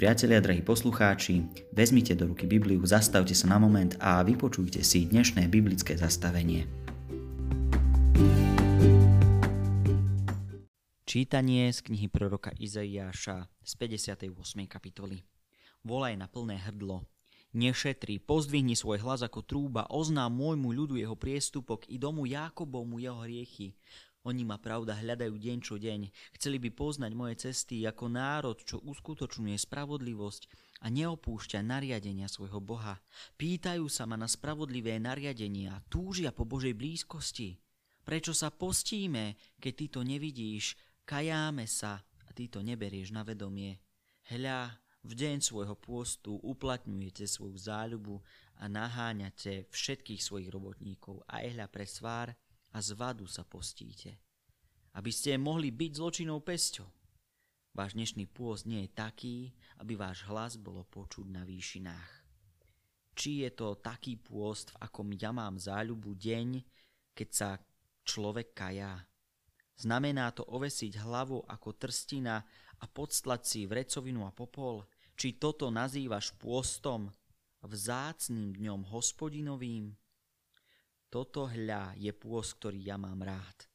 priatelia, drahí poslucháči, vezmite do ruky Bibliu, zastavte sa na moment a vypočujte si dnešné biblické zastavenie. Čítanie z knihy proroka Izaiáša z 58. kapitoly. Volaj na plné hrdlo. Nešetri, pozdvihni svoj hlas ako trúba, oznám môjmu ľudu jeho priestupok i domu Jákobovmu jeho hriechy. Oni ma pravda hľadajú deň čo deň, chceli by poznať moje cesty ako národ, čo uskutočňuje spravodlivosť a neopúšťa nariadenia svojho Boha. Pýtajú sa ma na spravodlivé nariadenia, túžia po Božej blízkosti. Prečo sa postíme, keď ty to nevidíš, kajáme sa a ty to neberieš na vedomie. Hľa, v deň svojho pôstu uplatňujete svoju záľubu a naháňate všetkých svojich robotníkov a hľa pre svár a z vadu sa postíte, aby ste mohli byť zločinou pesťou. Váš dnešný pôst nie je taký, aby váš hlas bolo počuť na výšinách. Či je to taký pôst, v akom ja mám záľubu deň, keď sa človek kajá. Znamená to ovesiť hlavu ako trstina a podstlať si vrecovinu a popol? Či toto nazývaš pôstom, vzácným dňom hospodinovým? Toto hľa je pôs, ktorý ja mám rád.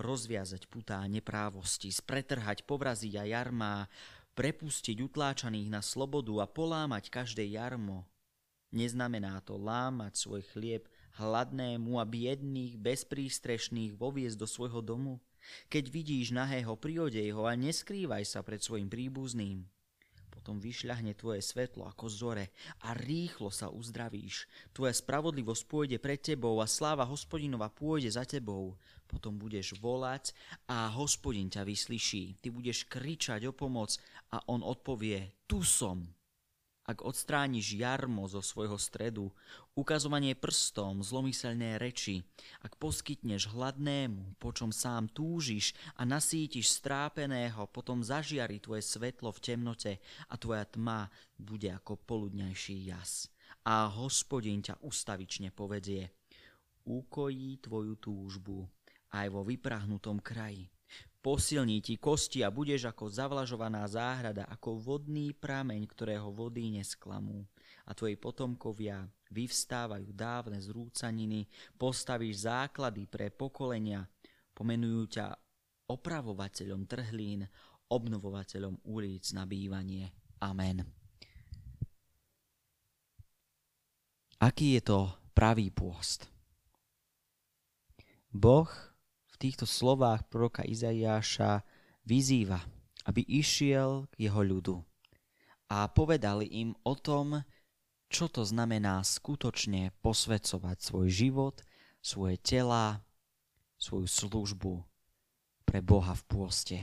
Rozviazať putá neprávosti, spretrhať povraziť a jarmá, prepustiť utláčaných na slobodu a polámať každé jarmo. Neznamená to lámať svoj chlieb hladnému a biedných, bezprístrešných voviesť do svojho domu? Keď vidíš nahého, priodej ho a neskrývaj sa pred svojim príbuzným. Potom vyšľahne tvoje svetlo ako zore a rýchlo sa uzdravíš. Tvoja spravodlivosť pôjde pred tebou a sláva hospodinova pôjde za tebou. Potom budeš volať a hospodin ťa vyslyší. Ty budeš kričať o pomoc a on odpovie, tu som ak odstrániš jarmo zo svojho stredu, ukazovanie prstom, zlomyselné reči, ak poskytneš hladnému, po čom sám túžiš a nasítiš strápeného, potom zažiari tvoje svetlo v temnote a tvoja tma bude ako poludňajší jas. A hospodin ťa ustavične povedie, ukojí tvoju túžbu aj vo vyprahnutom kraji Posilní ti kosti a budeš ako zavlažovaná záhrada, ako vodný prameň, ktorého vody nesklamú. A tvoji potomkovia vyvstávajú dávne zrúcaniny, postavíš základy pre pokolenia, pomenujú ťa opravovateľom trhlín, obnovovateľom ulic na bývanie. Amen. Aký je to pravý pôst? Boh týchto slovách proroka Izaiáša vyzýva, aby išiel k jeho ľudu a povedali im o tom, čo to znamená skutočne posvedcovať svoj život, svoje tela, svoju službu pre Boha v pôste.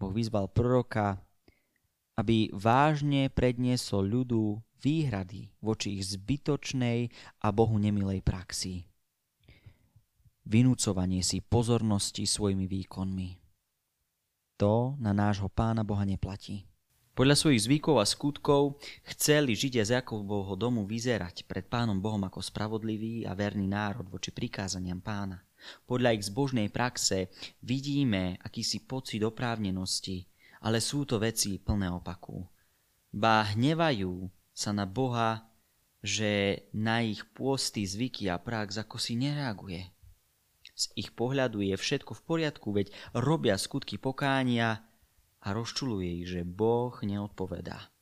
Boh vyzval proroka, aby vážne predniesol ľudu výhrady voči ich zbytočnej a Bohu nemilej praxi vynúcovanie si pozornosti svojimi výkonmi. To na nášho pána Boha neplatí. Podľa svojich zvykov a skutkov chceli Židia z Jakobovho domu vyzerať pred pánom Bohom ako spravodlivý a verný národ voči prikázaniam pána. Podľa ich zbožnej praxe vidíme akýsi pocit oprávnenosti, ale sú to veci plné opaku. Ba hnevajú sa na Boha, že na ich pôsty, zvyky a prax ako si nereaguje. Z ich pohľadu je všetko v poriadku, veď robia skutky pokánia a rozčuluje ich, že Boh neodpovedá.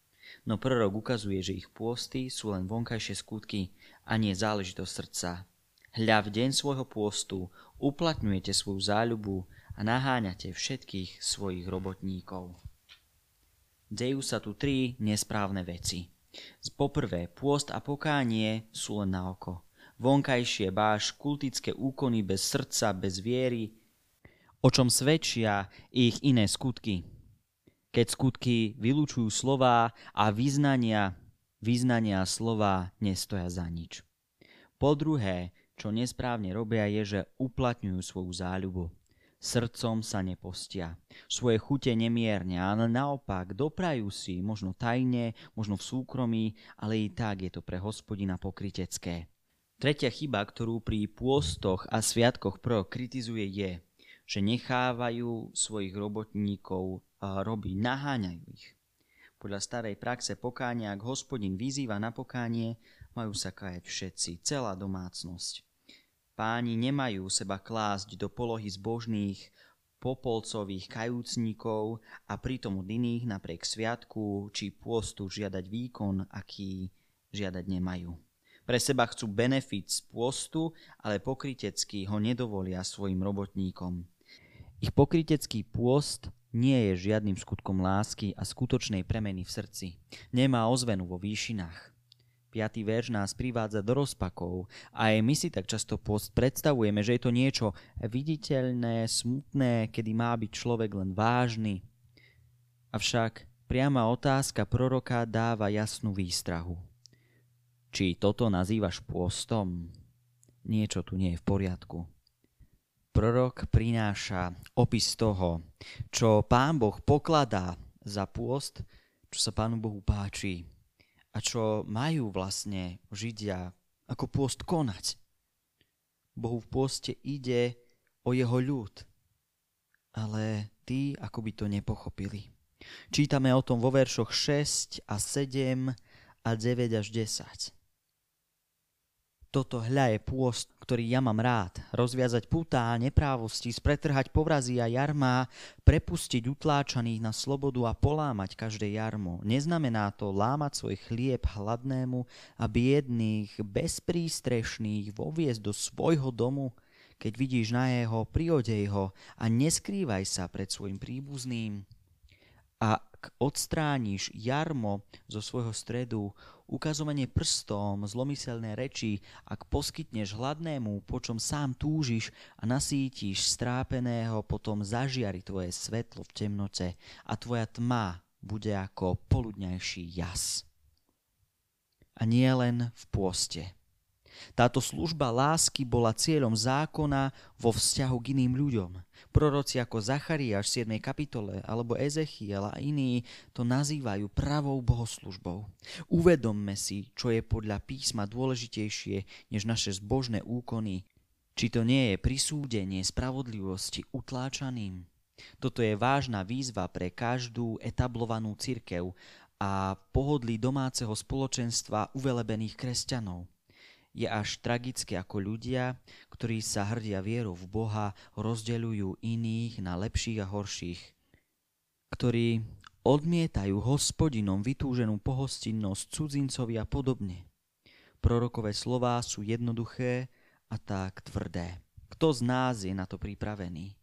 No prorok ukazuje, že ich pôsty sú len vonkajšie skutky a nie záležitosť srdca. Hľa v deň svojho pôstu uplatňujete svoju záľubu a naháňate všetkých svojich robotníkov. Dejú sa tu tri nesprávne veci. Poprvé, pôst a pokánie sú len na oko vonkajšie báš kultické úkony bez srdca, bez viery, o čom svedčia ich iné skutky. Keď skutky vylúčujú slová a vyznania, vyznania a slova nestoja za nič. Po druhé, čo nesprávne robia, je, že uplatňujú svoju záľubu. Srdcom sa nepostia. Svoje chute nemierne, ale naopak doprajú si, možno tajne, možno v súkromí, ale i tak je to pre hospodina pokrytecké. Tretia chyba, ktorú pri pôstoch a sviatkoch prorok kritizuje je, že nechávajú svojich robotníkov robiť, naháňajú ich. Podľa starej praxe pokánia, ak hospodin vyzýva na pokánie, majú sa kajať všetci, celá domácnosť. Páni nemajú seba klásť do polohy zbožných, popolcových kajúcnikov a pritom od iných napriek sviatku či pôstu žiadať výkon, aký žiadať nemajú. Pre seba chcú benefit z pôstu, ale pokrytecky ho nedovolia svojim robotníkom. Ich pokrytecký pôst nie je žiadnym skutkom lásky a skutočnej premeny v srdci. Nemá ozvenu vo výšinách. Piatý verš nás privádza do rozpakov a aj my si tak často post predstavujeme, že je to niečo viditeľné, smutné, kedy má byť človek len vážny. Avšak priama otázka proroka dáva jasnú výstrahu. Či toto nazývaš pôstom? Niečo tu nie je v poriadku prorok prináša opis toho, čo pán Boh pokladá za pôst, čo sa pánu Bohu páči a čo majú vlastne Židia ako pôst konať. Bohu v pôste ide o jeho ľud, ale tí ako by to nepochopili. Čítame o tom vo veršoch 6 a 7 a 9 až 10. Toto hľa je pôst, ktorý ja mám rád. Rozviazať putá, neprávosti, spretrhať povrazy a jarmá, prepustiť utláčaných na slobodu a polámať každé jarmo. Neznamená to lámať svoj chlieb hladnému a biedných, bezprístrešných voviesť do svojho domu, keď vidíš na jeho, priodej ho a neskrývaj sa pred svojim príbuzným. Ak odstrániš jarmo zo svojho stredu, ukazovanie prstom, zlomyselné reči, ak poskytneš hladnému, po čom sám túžiš a nasítiš strápeného, potom zažiari tvoje svetlo v temnote a tvoja tma bude ako poludňajší jas. A nie len v pôste. Táto služba lásky bola cieľom zákona vo vzťahu k iným ľuďom. Proroci ako Zachariáš v 7. kapitole alebo Ezechiel a iní to nazývajú pravou bohoslužbou. Uvedomme si, čo je podľa písma dôležitejšie než naše zbožné úkony. Či to nie je prisúdenie spravodlivosti utláčaným. Toto je vážna výzva pre každú etablovanú cirkev a pohodlí domáceho spoločenstva uvelebených kresťanov je až tragické, ako ľudia, ktorí sa hrdia vierou v Boha, rozdeľujú iných na lepších a horších, ktorí odmietajú hospodinom vytúženú pohostinnosť cudzincovi a podobne. Prorokové slová sú jednoduché a tak tvrdé. Kto z nás je na to pripravený?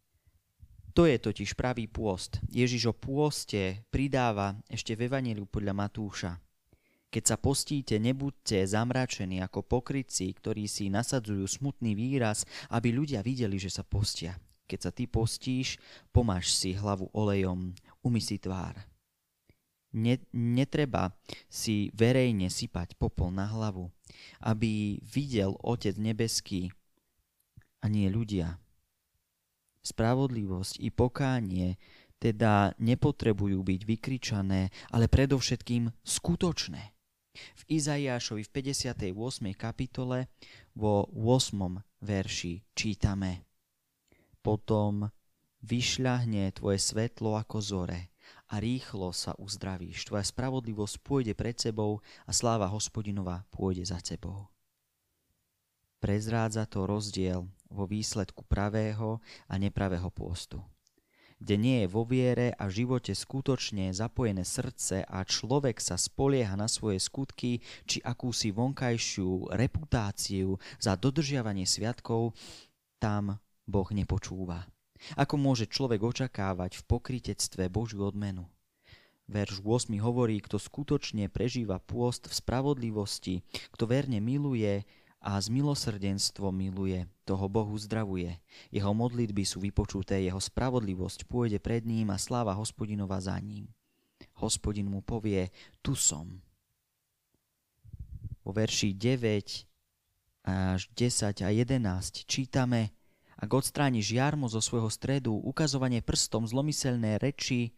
To je totiž pravý pôst. Ježiš o pôste pridáva ešte v Evangeliu podľa Matúša. Keď sa postíte, nebuďte zamračení ako pokrytci, ktorí si nasadzujú smutný výraz, aby ľudia videli, že sa postia. Keď sa ty postíš, pomáš si hlavu olejom, umy si tvár. Ne, netreba si verejne sypať popol na hlavu, aby videl Otec nebeský a nie ľudia. Spravodlivosť i pokánie teda nepotrebujú byť vykričané, ale predovšetkým skutočné. V Izaiášovi v 58. kapitole vo 8. verši čítame Potom vyšľahne tvoje svetlo ako zore a rýchlo sa uzdravíš. Tvoja spravodlivosť pôjde pred sebou a sláva hospodinova pôjde za tebou. Prezrádza to rozdiel vo výsledku pravého a nepravého pôstu kde nie je vo viere a živote skutočne zapojené srdce a človek sa spolieha na svoje skutky či akúsi vonkajšiu reputáciu za dodržiavanie sviatkov, tam Boh nepočúva. Ako môže človek očakávať v pokritectve Božiu odmenu? Verš 8 hovorí, kto skutočne prežíva pôst v spravodlivosti, kto verne miluje, a z milosrdenstvo miluje, toho Bohu zdravuje. Jeho modlitby sú vypočuté, jeho spravodlivosť pôjde pred ním a sláva hospodinova za ním. Hospodin mu povie, tu som. Vo verši 9 až 10 a 11 čítame, ak odstrániš jarmo zo svojho stredu, ukazovanie prstom zlomyselné reči,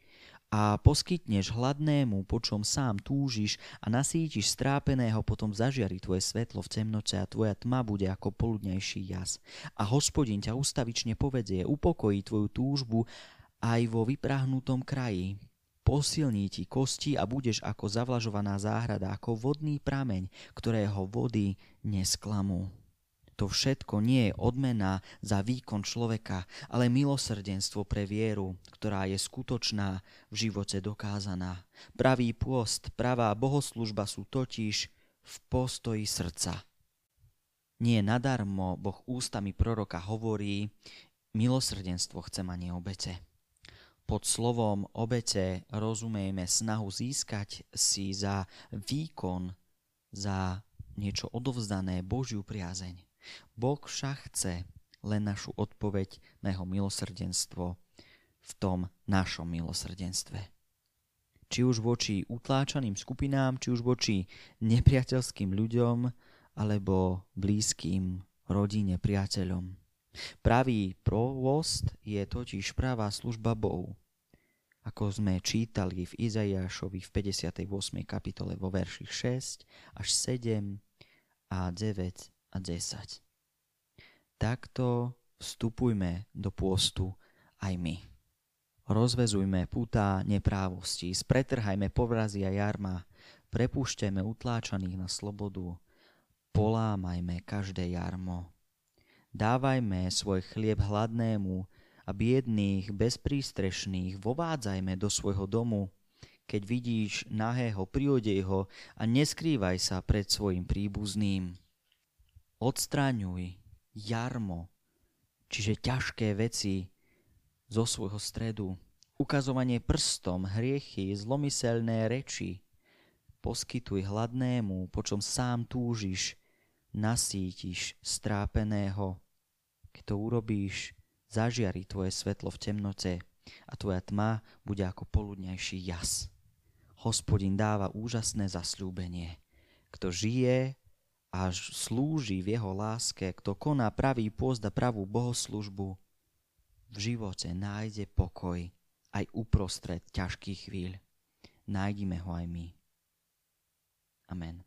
a poskytneš hladnému, po čom sám túžiš a nasítiš strápeného, potom zažiari tvoje svetlo v temnote a tvoja tma bude ako poludnejší jas. A hospodin ťa ustavične povedie, upokojí tvoju túžbu aj vo vyprahnutom kraji. posilní ti kosti a budeš ako zavlažovaná záhrada, ako vodný prameň, ktorého vody nesklamú. To všetko nie je odmena za výkon človeka, ale milosrdenstvo pre vieru, ktorá je skutočná, v živote dokázaná. Pravý pôst, pravá bohoslužba sú totiž v postoji srdca. Nie nadarmo Boh ústami proroka hovorí, milosrdenstvo chce ma nie obete. Pod slovom obete rozumieme snahu získať si za výkon, za niečo odovzdané Božiu priazeň. Boh však chce len našu odpoveď na jeho milosrdenstvo v tom našom milosrdenstve. Či už voči utláčaným skupinám, či už voči nepriateľským ľuďom, alebo blízkym, rodine, priateľom. Pravý provost je totiž pravá služba Bohu. Ako sme čítali v Izaiášovi v 58. kapitole vo verši 6 až 7 a 9 a 10. Takto vstupujme do pôstu aj my. Rozvezujme putá neprávosti, spretrhajme povrazy a jarma, prepúšťajme utláčaných na slobodu, polámajme každé jarmo. Dávajme svoj chlieb hladnému a biedných, bezprístrešných vovádzajme do svojho domu. Keď vidíš nahého, priodej ho a neskrývaj sa pred svojim príbuzným. Odstraňuj jarmo, čiže ťažké veci zo svojho stredu. Ukazovanie prstom, hriechy, zlomyselné reči. Poskytuj hladnému, po čom sám túžiš, nasítiš strápeného. Keď to urobíš, zažiari tvoje svetlo v temnote a tvoja tma bude ako poludnejší jas. Hospodin dáva úžasné zasľúbenie. Kto žije až slúži v jeho láske, kto koná pravý pôst a pravú bohoslužbu, v živote nájde pokoj aj uprostred ťažkých chvíľ. Nájdime ho aj my. Amen.